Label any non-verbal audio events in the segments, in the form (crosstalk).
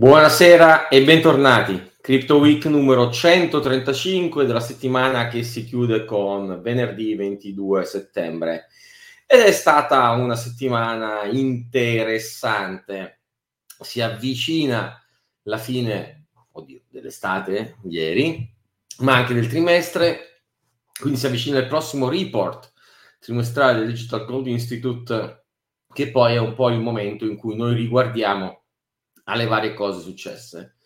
Buonasera e bentornati. Crypto Week numero 135 della settimana che si chiude con venerdì 22 settembre. Ed è stata una settimana interessante. Si avvicina la fine oddio, dell'estate, ieri, ma anche del trimestre. Quindi si avvicina il prossimo report trimestrale del Digital Gold Institute, che poi è un po' il momento in cui noi riguardiamo alle varie cose successe.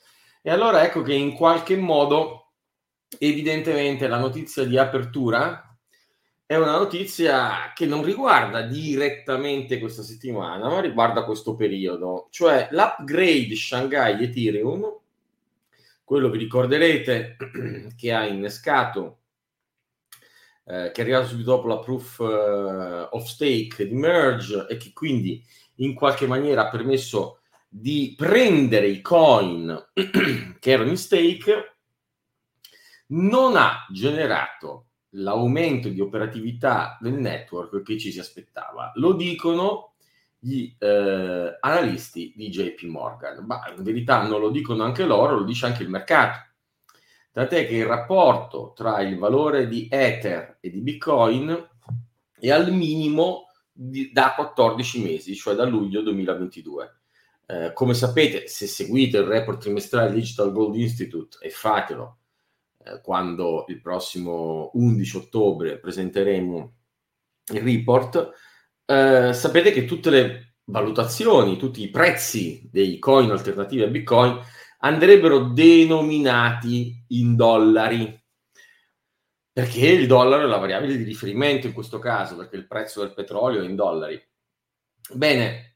E allora ecco che in qualche modo, evidentemente, la notizia di apertura è una notizia che non riguarda direttamente questa settimana, ma riguarda questo periodo, cioè l'upgrade Shanghai Ethereum, quello vi ricorderete (clears throat) che ha innescato, eh, che è arrivato subito dopo la proof uh, of stake di merge e che quindi in qualche maniera ha permesso di prendere i coin (clears throat) che erano in stake non ha generato l'aumento di operatività del network che ci si aspettava. Lo dicono gli eh, analisti di JP Morgan, ma in verità non lo dicono anche loro, lo dice anche il mercato. Tant'è che il rapporto tra il valore di Ether e di Bitcoin è al minimo di, da 14 mesi, cioè da luglio 2022 eh, come sapete, se seguite il report trimestrale Digital Gold Institute e fatelo eh, quando il prossimo 11 ottobre presenteremo il report, eh, sapete che tutte le valutazioni, tutti i prezzi dei coin alternativi a Bitcoin andrebbero denominati in dollari. Perché il dollaro è la variabile di riferimento in questo caso, perché il prezzo del petrolio è in dollari. Bene,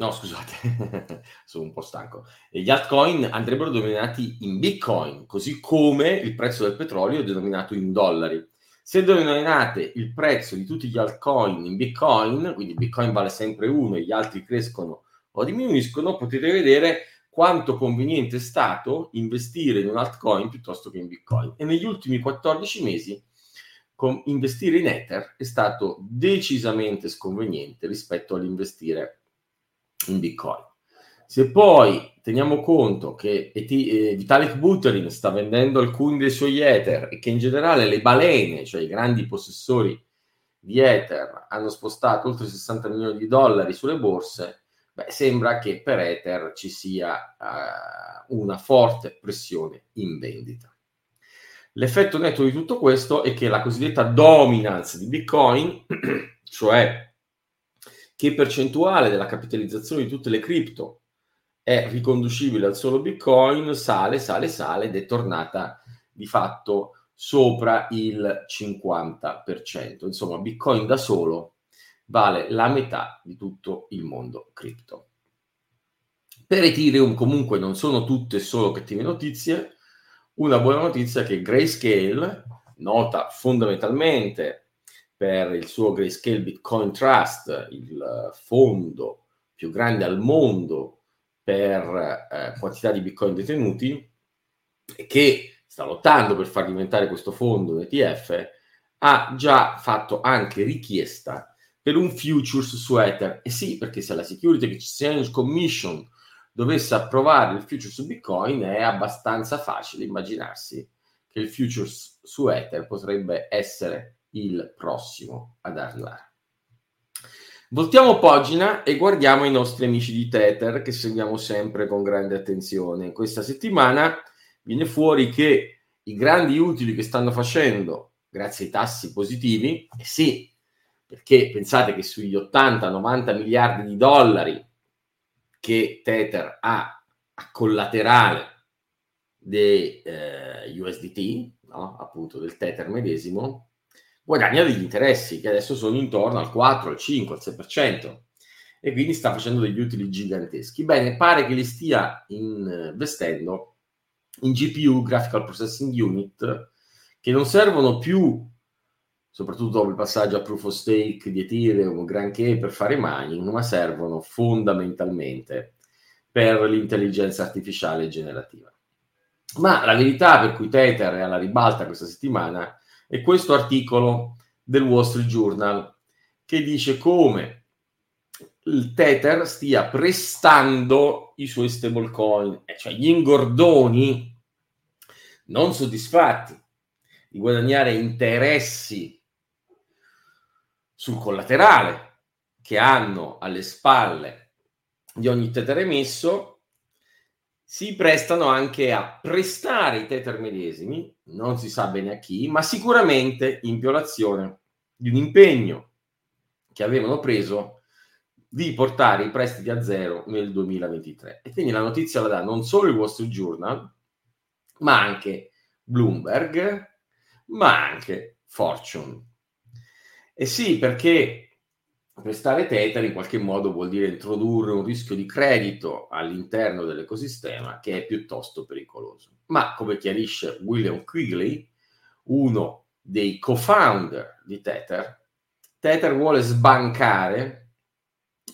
No, scusate, (laughs) sono un po' stanco. Gli altcoin andrebbero denominati in bitcoin, così come il prezzo del petrolio è denominato in dollari. Se denominate il prezzo di tutti gli altcoin in bitcoin, quindi bitcoin vale sempre uno e gli altri crescono o diminuiscono, potete vedere quanto conveniente è stato investire in un altcoin piuttosto che in bitcoin. E negli ultimi 14 mesi investire in Ether è stato decisamente sconveniente rispetto all'investire in Bitcoin. Se poi teniamo conto che eh, Vitalik Buterin sta vendendo alcuni dei suoi Ether e che in generale le balene, cioè i grandi possessori di Ether, hanno spostato oltre 60 milioni di dollari sulle borse, beh, sembra che per Ether ci sia uh, una forte pressione in vendita. L'effetto netto di tutto questo è che la cosiddetta dominance di Bitcoin, (clears throat) cioè che percentuale della capitalizzazione di tutte le cripto è riconducibile al solo Bitcoin, sale, sale, sale ed è tornata di fatto sopra il 50%. Insomma, Bitcoin da solo vale la metà di tutto il mondo cripto. Per Ethereum comunque non sono tutte solo cattive notizie. Una buona notizia è che Grayscale, nota fondamentalmente per il suo Grayscale Bitcoin Trust, il fondo più grande al mondo per eh, quantità di Bitcoin detenuti, e che sta lottando per far diventare questo fondo un ETF, ha già fatto anche richiesta per un futures su Ether. E sì, perché se la Security Exchange Commission dovesse approvare il futures su Bitcoin, è abbastanza facile immaginarsi che il futures su Ether potrebbe essere il prossimo ad arrivare. Voltiamo pagina e guardiamo i nostri amici di Tether che seguiamo sempre con grande attenzione. Questa settimana viene fuori che i grandi utili che stanno facendo grazie ai tassi positivi, eh sì, perché pensate che sugli 80-90 miliardi di dollari che Tether ha a collaterale dei eh, USDT, no? appunto del Tether medesimo, guadagna degli interessi che adesso sono intorno al 4, al 5, al 6% e quindi sta facendo degli utili giganteschi. Bene, pare che li stia investendo in GPU, Graphical Processing Unit, che non servono più, soprattutto dopo il passaggio a Proof of Stake di Ethereum, granché per fare mining, ma servono fondamentalmente per l'intelligenza artificiale generativa. Ma la verità per cui Tether è alla ribalta questa settimana è questo articolo del Wall Street Journal che dice come il Tether stia prestando i suoi stablecoin, cioè gli ingordoni non soddisfatti di guadagnare interessi sul collaterale che hanno alle spalle di ogni tether emesso, si prestano anche a prestare i tether medesimi, non si sa bene a chi, ma sicuramente in violazione di un impegno che avevano preso di portare i prestiti a zero nel 2023. E quindi la notizia la dà non solo il Wall Street Journal, ma anche Bloomberg, ma anche Fortune. E sì, perché prestare Tether in qualche modo vuol dire introdurre un rischio di credito all'interno dell'ecosistema che è piuttosto pericoloso. Ma come chiarisce William Quigley, uno dei co-founder di Tether, Tether vuole sbancare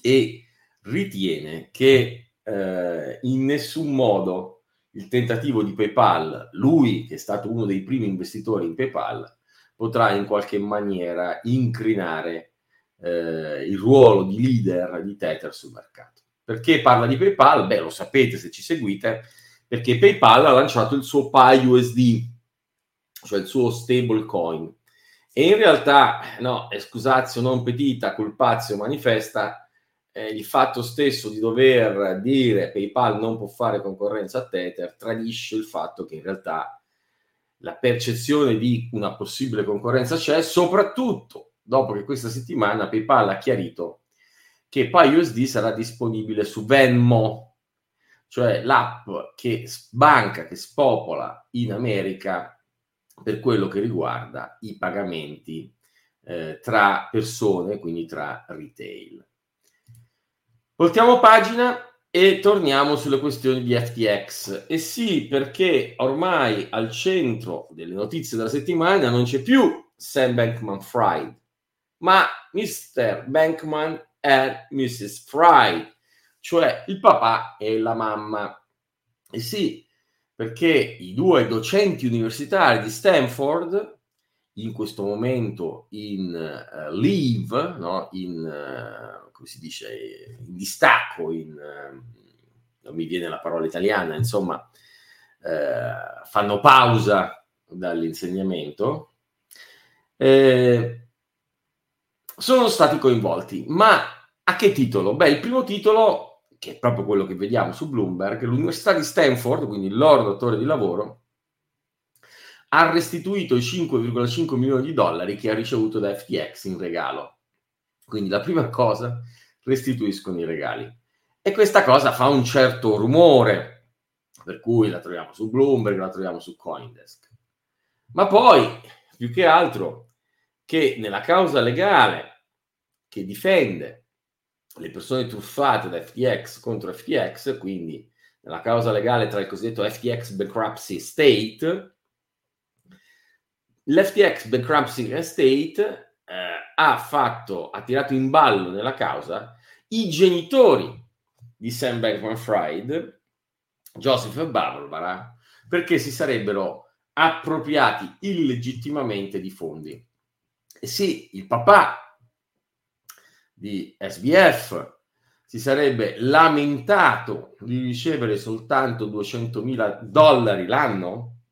e ritiene che eh, in nessun modo il tentativo di PayPal, lui che è stato uno dei primi investitori in PayPal, potrà in qualche maniera incrinare eh, il ruolo di leader di Tether sul mercato. Perché parla di PayPal? Beh, lo sapete se ci seguite, perché PayPal ha lanciato il suo PyUSD, cioè il suo stablecoin. E in realtà, no, scusazio non petita, culpazio manifesta, eh, il fatto stesso di dover dire PayPal non può fare concorrenza a Tether tradisce il fatto che in realtà la percezione di una possibile concorrenza c'è, soprattutto dopo che questa settimana PayPal ha chiarito che PayUSD sarà disponibile su Venmo, cioè l'app che banca che spopola in America per quello che riguarda i pagamenti eh, tra persone, quindi tra retail. Voltiamo pagina e torniamo sulle questioni di FTX. E sì, perché ormai al centro delle notizie della settimana non c'è più Sam Bankman Fried, ma Mr. Bankman e Mrs. Fried, cioè il papà e la mamma. E sì, perché i due docenti universitari di Stanford, in questo momento in uh, leave, no? in uh, come si dice, in distacco, in, non mi viene la parola italiana, insomma, eh, fanno pausa dall'insegnamento, eh, sono stati coinvolti. Ma a che titolo? Beh, il primo titolo, che è proprio quello che vediamo su Bloomberg, l'Università di Stanford, quindi il loro datore di lavoro, ha restituito i 5,5 milioni di dollari che ha ricevuto da FTX in regalo. Quindi la prima cosa, restituiscono i regali. E questa cosa fa un certo rumore, per cui la troviamo su Bloomberg, la troviamo su Coindesk. Ma poi, più che altro, che nella causa legale che difende le persone truffate da FTX contro FTX, quindi nella causa legale tra il cosiddetto FTX Bankruptcy State, l'FTX Bankruptcy State eh, ha fatto, ha tirato in ballo nella causa i genitori di Sam Bankman Fried, Joseph e Barbara, perché si sarebbero appropriati illegittimamente di fondi. Sì, il papà di SBF si sarebbe lamentato di ricevere soltanto 200 mila dollari l'anno,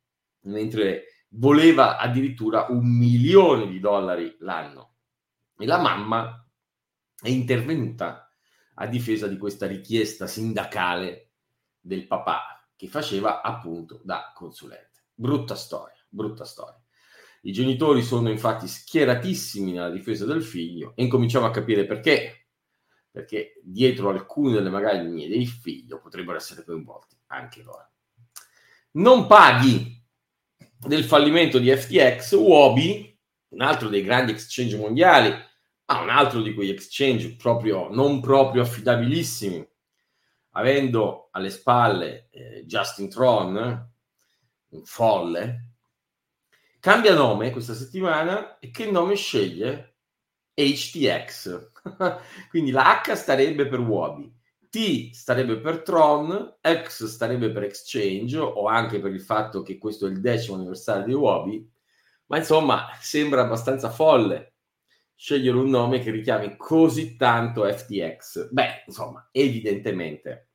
mentre voleva addirittura un milione di dollari l'anno. E la mamma è intervenuta a difesa di questa richiesta sindacale del papà, che faceva appunto da consulente. Brutta storia, brutta storia. I genitori sono infatti schieratissimi nella difesa del figlio e incominciamo a capire perché. Perché dietro alcune delle magagne del figlio potrebbero essere coinvolti anche loro. Non paghi del fallimento di FTX, Wobi, un altro dei grandi exchange mondiali, ma un altro di quegli exchange proprio non proprio affidabilissimi, avendo alle spalle eh, Justin Tron, un folle, cambia nome questa settimana e che nome sceglie? HTX. (laughs) Quindi la H starebbe per Wobi T starebbe per Tron, X starebbe per Exchange o anche per il fatto che questo è il decimo anniversario di Wabi, ma insomma sembra abbastanza folle scegliere un nome che richiami così tanto FTX? Beh, insomma, evidentemente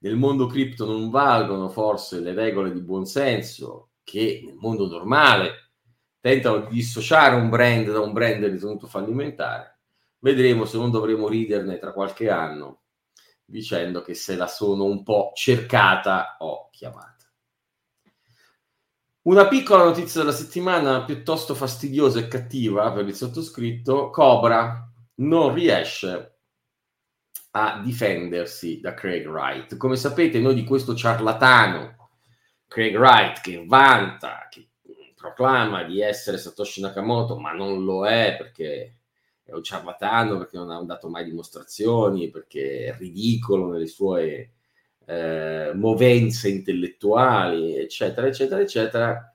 nel mondo cripto non valgono forse le regole di buonsenso che nel mondo normale tentano di dissociare un brand da un brand ritenuto fallimentare. Vedremo se non dovremo riderne tra qualche anno dicendo che se la sono un po' cercata o chiamata. Una piccola notizia della settimana piuttosto fastidiosa e cattiva per il sottoscritto, Cobra non riesce a difendersi da Craig Wright. Come sapete, noi di questo ciarlatano Craig Wright che vanta, che proclama di essere Satoshi Nakamoto, ma non lo è perché è un ciarlatano, perché non ha dato mai dimostrazioni, perché è ridicolo nelle sue eh, movenze intellettuali, eccetera, eccetera, eccetera,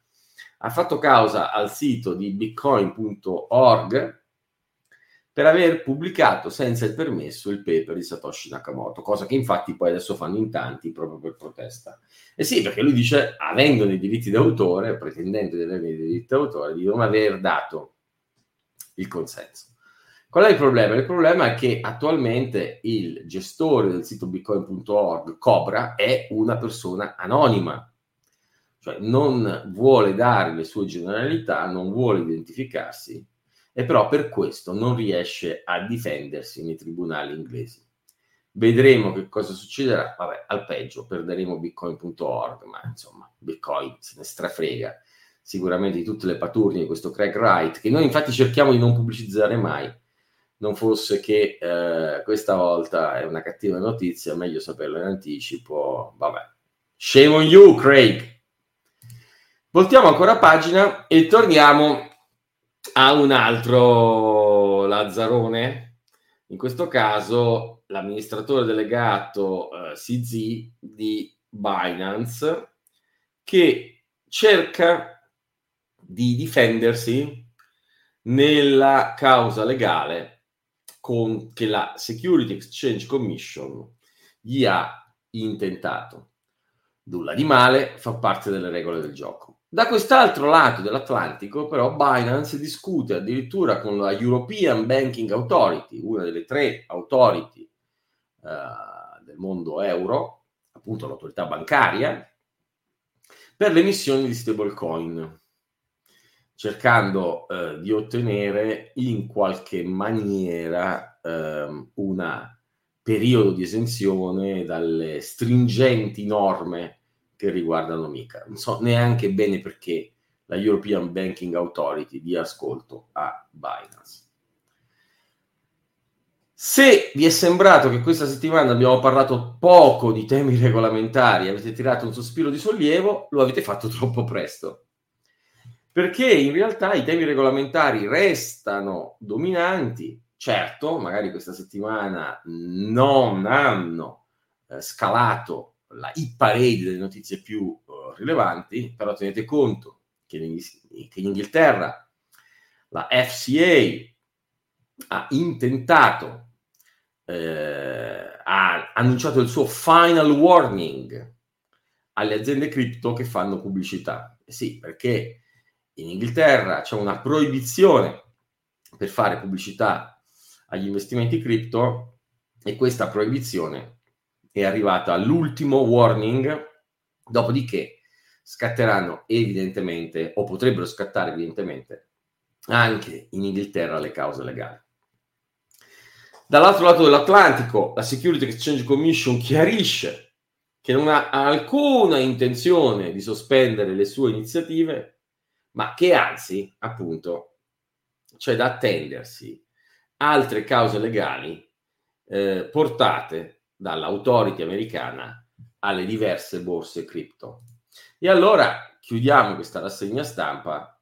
ha fatto causa al sito di bitcoin.org per aver pubblicato senza il permesso il paper di Satoshi Nakamoto, cosa che infatti poi adesso fanno in tanti proprio per protesta. E sì, perché lui dice, avendo i diritti d'autore, pretendendo di avere i diritti d'autore, di non aver dato il consenso. Qual è il problema? Il problema è che attualmente il gestore del sito bitcoin.org, Cobra, è una persona anonima, cioè non vuole dare le sue generalità, non vuole identificarsi e però per questo non riesce a difendersi nei tribunali inglesi. Vedremo che cosa succederà, vabbè, al peggio perderemo bitcoin.org, ma insomma, Bitcoin se ne strafrega sicuramente di tutte le paturnie di questo Craig Wright, che noi infatti cerchiamo di non pubblicizzare mai, non fosse che eh, questa volta è una cattiva notizia, meglio saperlo in anticipo. Vabbè, shame on you, Craig. Voltiamo ancora pagina e torniamo a un altro Lazzarone. In questo caso l'amministratore delegato eh, CZ di Binance che cerca di difendersi nella causa legale con, che la Security Exchange Commission gli ha intentato. Nulla di male, fa parte delle regole del gioco. Da quest'altro lato dell'Atlantico, però, Binance discute addirittura con la European Banking Authority, una delle tre authority uh, del mondo euro, appunto l'autorità bancaria, per l'emissione di stablecoin cercando eh, di ottenere in qualche maniera eh, un periodo di esenzione dalle stringenti norme che riguardano MICA. Non so neanche bene perché la European Banking Authority dia ascolto a Binance. Se vi è sembrato che questa settimana abbiamo parlato poco di temi regolamentari, avete tirato un sospiro di sollievo, lo avete fatto (laughs) troppo presto perché in realtà i temi regolamentari restano dominanti. Certo, magari questa settimana non hanno eh, scalato la hit parade delle notizie più uh, rilevanti, però tenete conto che che in Inghilterra la FCA ha intentato, eh, ha annunciato il suo final warning alle aziende cripto che fanno pubblicità. Eh sì, perché in Inghilterra c'è una proibizione per fare pubblicità agli investimenti cripto e questa proibizione è arrivata all'ultimo warning, dopodiché scatteranno evidentemente, o potrebbero scattare evidentemente, anche in Inghilterra le cause legali. Dall'altro lato dell'Atlantico, la Security Exchange Commission chiarisce che non ha alcuna intenzione di sospendere le sue iniziative ma che anzi, appunto, c'è da attendersi altre cause legali eh, portate dall'autority americana alle diverse borse cripto. E allora chiudiamo questa rassegna stampa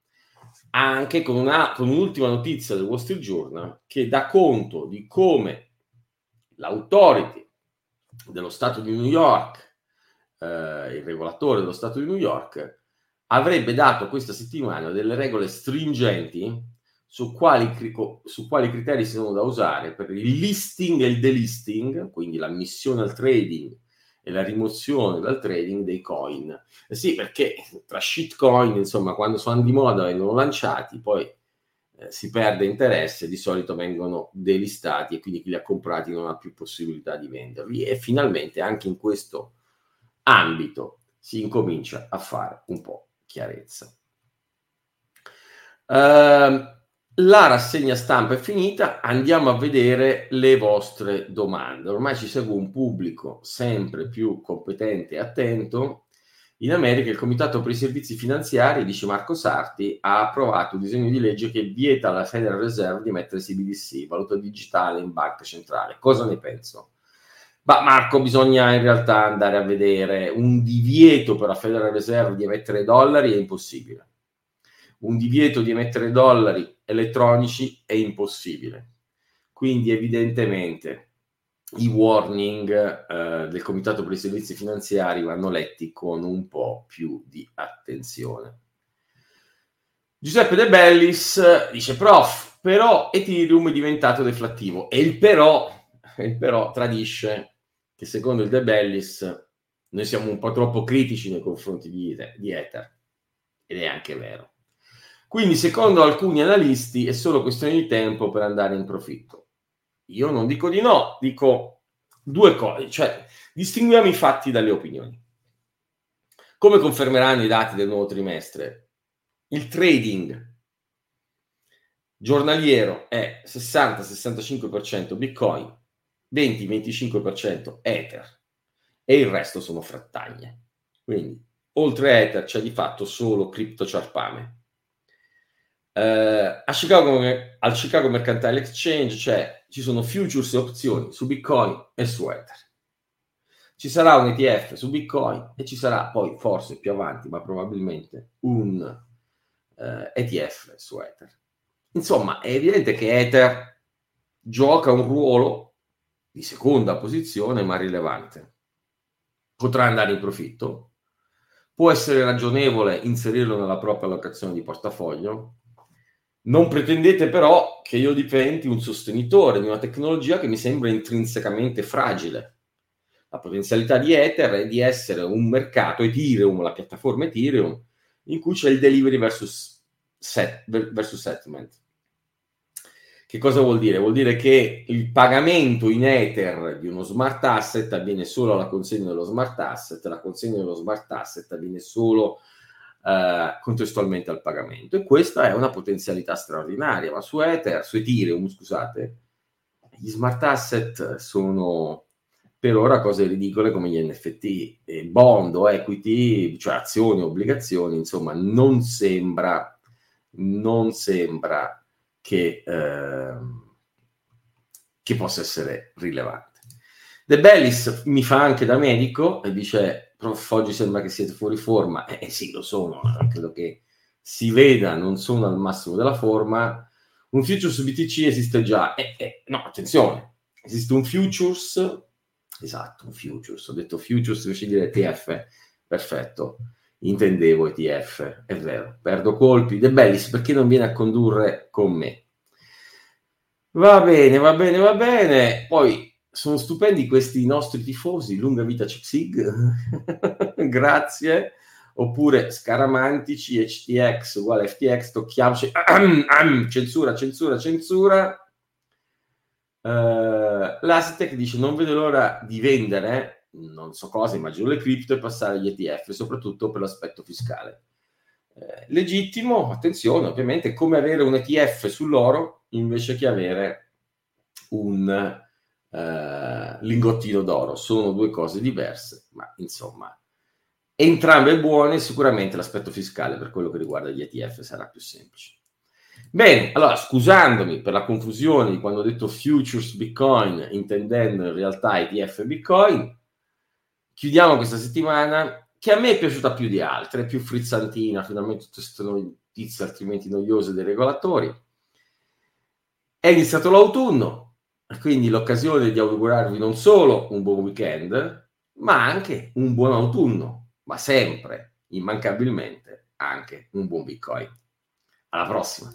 anche con, una, con un'ultima notizia del Wall Street Journal che dà conto di come l'autority dello Stato di New York, eh, il regolatore dello Stato di New York, avrebbe dato questa settimana delle regole stringenti su quali, su quali criteri sono da usare per il listing e il delisting, quindi l'ammissione al trading e la rimozione dal trading dei coin. Eh sì, perché tra shitcoin, insomma, quando sono di moda vengono lanciati, poi eh, si perde interesse, di solito vengono delistati e quindi chi li ha comprati non ha più possibilità di venderli e finalmente anche in questo ambito si incomincia a fare un po' chiarezza. Uh, la rassegna stampa è finita, andiamo a vedere le vostre domande. Ormai ci segue un pubblico sempre più competente e attento. In America il Comitato per i Servizi Finanziari, dice Marco Sarti, ha approvato un disegno di legge che vieta alla Federal Reserve di mettere CBDC, valuta digitale, in banca centrale. Cosa ne penso? Ma Marco, bisogna in realtà andare a vedere un divieto per la Federal Reserve di emettere dollari è impossibile un divieto di emettere dollari elettronici è impossibile. Quindi evidentemente i warning eh, del Comitato per i Servizi Finanziari vanno letti con un po' più di attenzione. Giuseppe De Bellis dice, prof, però Ethereum è diventato deflattivo e il però, il però tradisce che secondo il De Bellis noi siamo un po' troppo critici nei confronti di, di Ether ed è anche vero. Quindi, secondo alcuni analisti, è solo questione di tempo per andare in profitto. Io non dico di no, dico due cose, cioè distinguiamo i fatti dalle opinioni. Come confermeranno i dati del nuovo trimestre, il trading giornaliero è 60-65% Bitcoin, 20-25% Ether e il resto sono frattaglie. Quindi, oltre a Ether c'è di fatto solo cripto ciarpame eh, a Chicago, al Chicago Mercantile Exchange cioè, ci sono futures e opzioni su Bitcoin e su Ether. Ci sarà un ETF su Bitcoin e ci sarà poi, forse più avanti, ma probabilmente un eh, ETF su Ether. Insomma, è evidente che Ether gioca un ruolo di seconda posizione, ma rilevante. Potrà andare in profitto, può essere ragionevole inserirlo nella propria allocazione di portafoglio, non pretendete però che io diventi un sostenitore di una tecnologia che mi sembra intrinsecamente fragile. La potenzialità di Ether è di essere un mercato Ethereum, la piattaforma Ethereum, in cui c'è il delivery versus, set, versus settlement. Che cosa vuol dire? Vuol dire che il pagamento in Ether di uno smart asset avviene solo alla consegna dello smart asset, la consegna dello smart asset avviene solo eh, contestualmente al pagamento. E questa è una potenzialità straordinaria. Ma su Ether, su Ethereum, scusate, gli smart asset sono per ora cose ridicole come gli NFT, e bond o equity, cioè azioni, obbligazioni, insomma, non sembra, non sembra che, eh, che possa essere rilevante. De Bellis mi fa anche da medico e dice prof, oggi sembra che siete fuori forma. Eh, eh sì, lo sono, credo che si veda, non sono al massimo della forma. Un futures BTC esiste già. Eh, eh, no, attenzione, esiste un futures, esatto, un futures, ho detto futures invece di dire ETF, perfetto, intendevo ETF, è vero, perdo colpi. De Bellis, perché non viene a condurre con me? Va bene, va bene, va bene. Poi sono stupendi questi nostri tifosi, lunga vita Cipsig, (laughs) grazie, oppure scaramantici, HTX uguale FTX, tocchiamoci, (clears throat) censura, censura, censura. Uh, L'Asitec dice non vedo l'ora di vendere, non so cosa, immagino le cripto e passare agli ETF, soprattutto per l'aspetto fiscale. Eh, legittimo, attenzione, ovviamente, come avere un ETF sull'oro invece che avere un eh, lingottino d'oro. Sono due cose diverse, ma insomma, entrambe buone. Sicuramente l'aspetto fiscale per quello che riguarda gli ETF sarà più semplice. Bene, allora scusandomi per la confusione di quando ho detto futures Bitcoin, intendendo in realtà ETF Bitcoin, chiudiamo questa settimana che a me è piaciuta più di altre, più frizzantina, finalmente tutte queste notizie altrimenti noiose dei regolatori. È iniziato l'autunno, quindi l'occasione di augurarvi non solo un buon weekend, ma anche un buon autunno, ma sempre, immancabilmente, anche un buon Bitcoin. Alla prossima!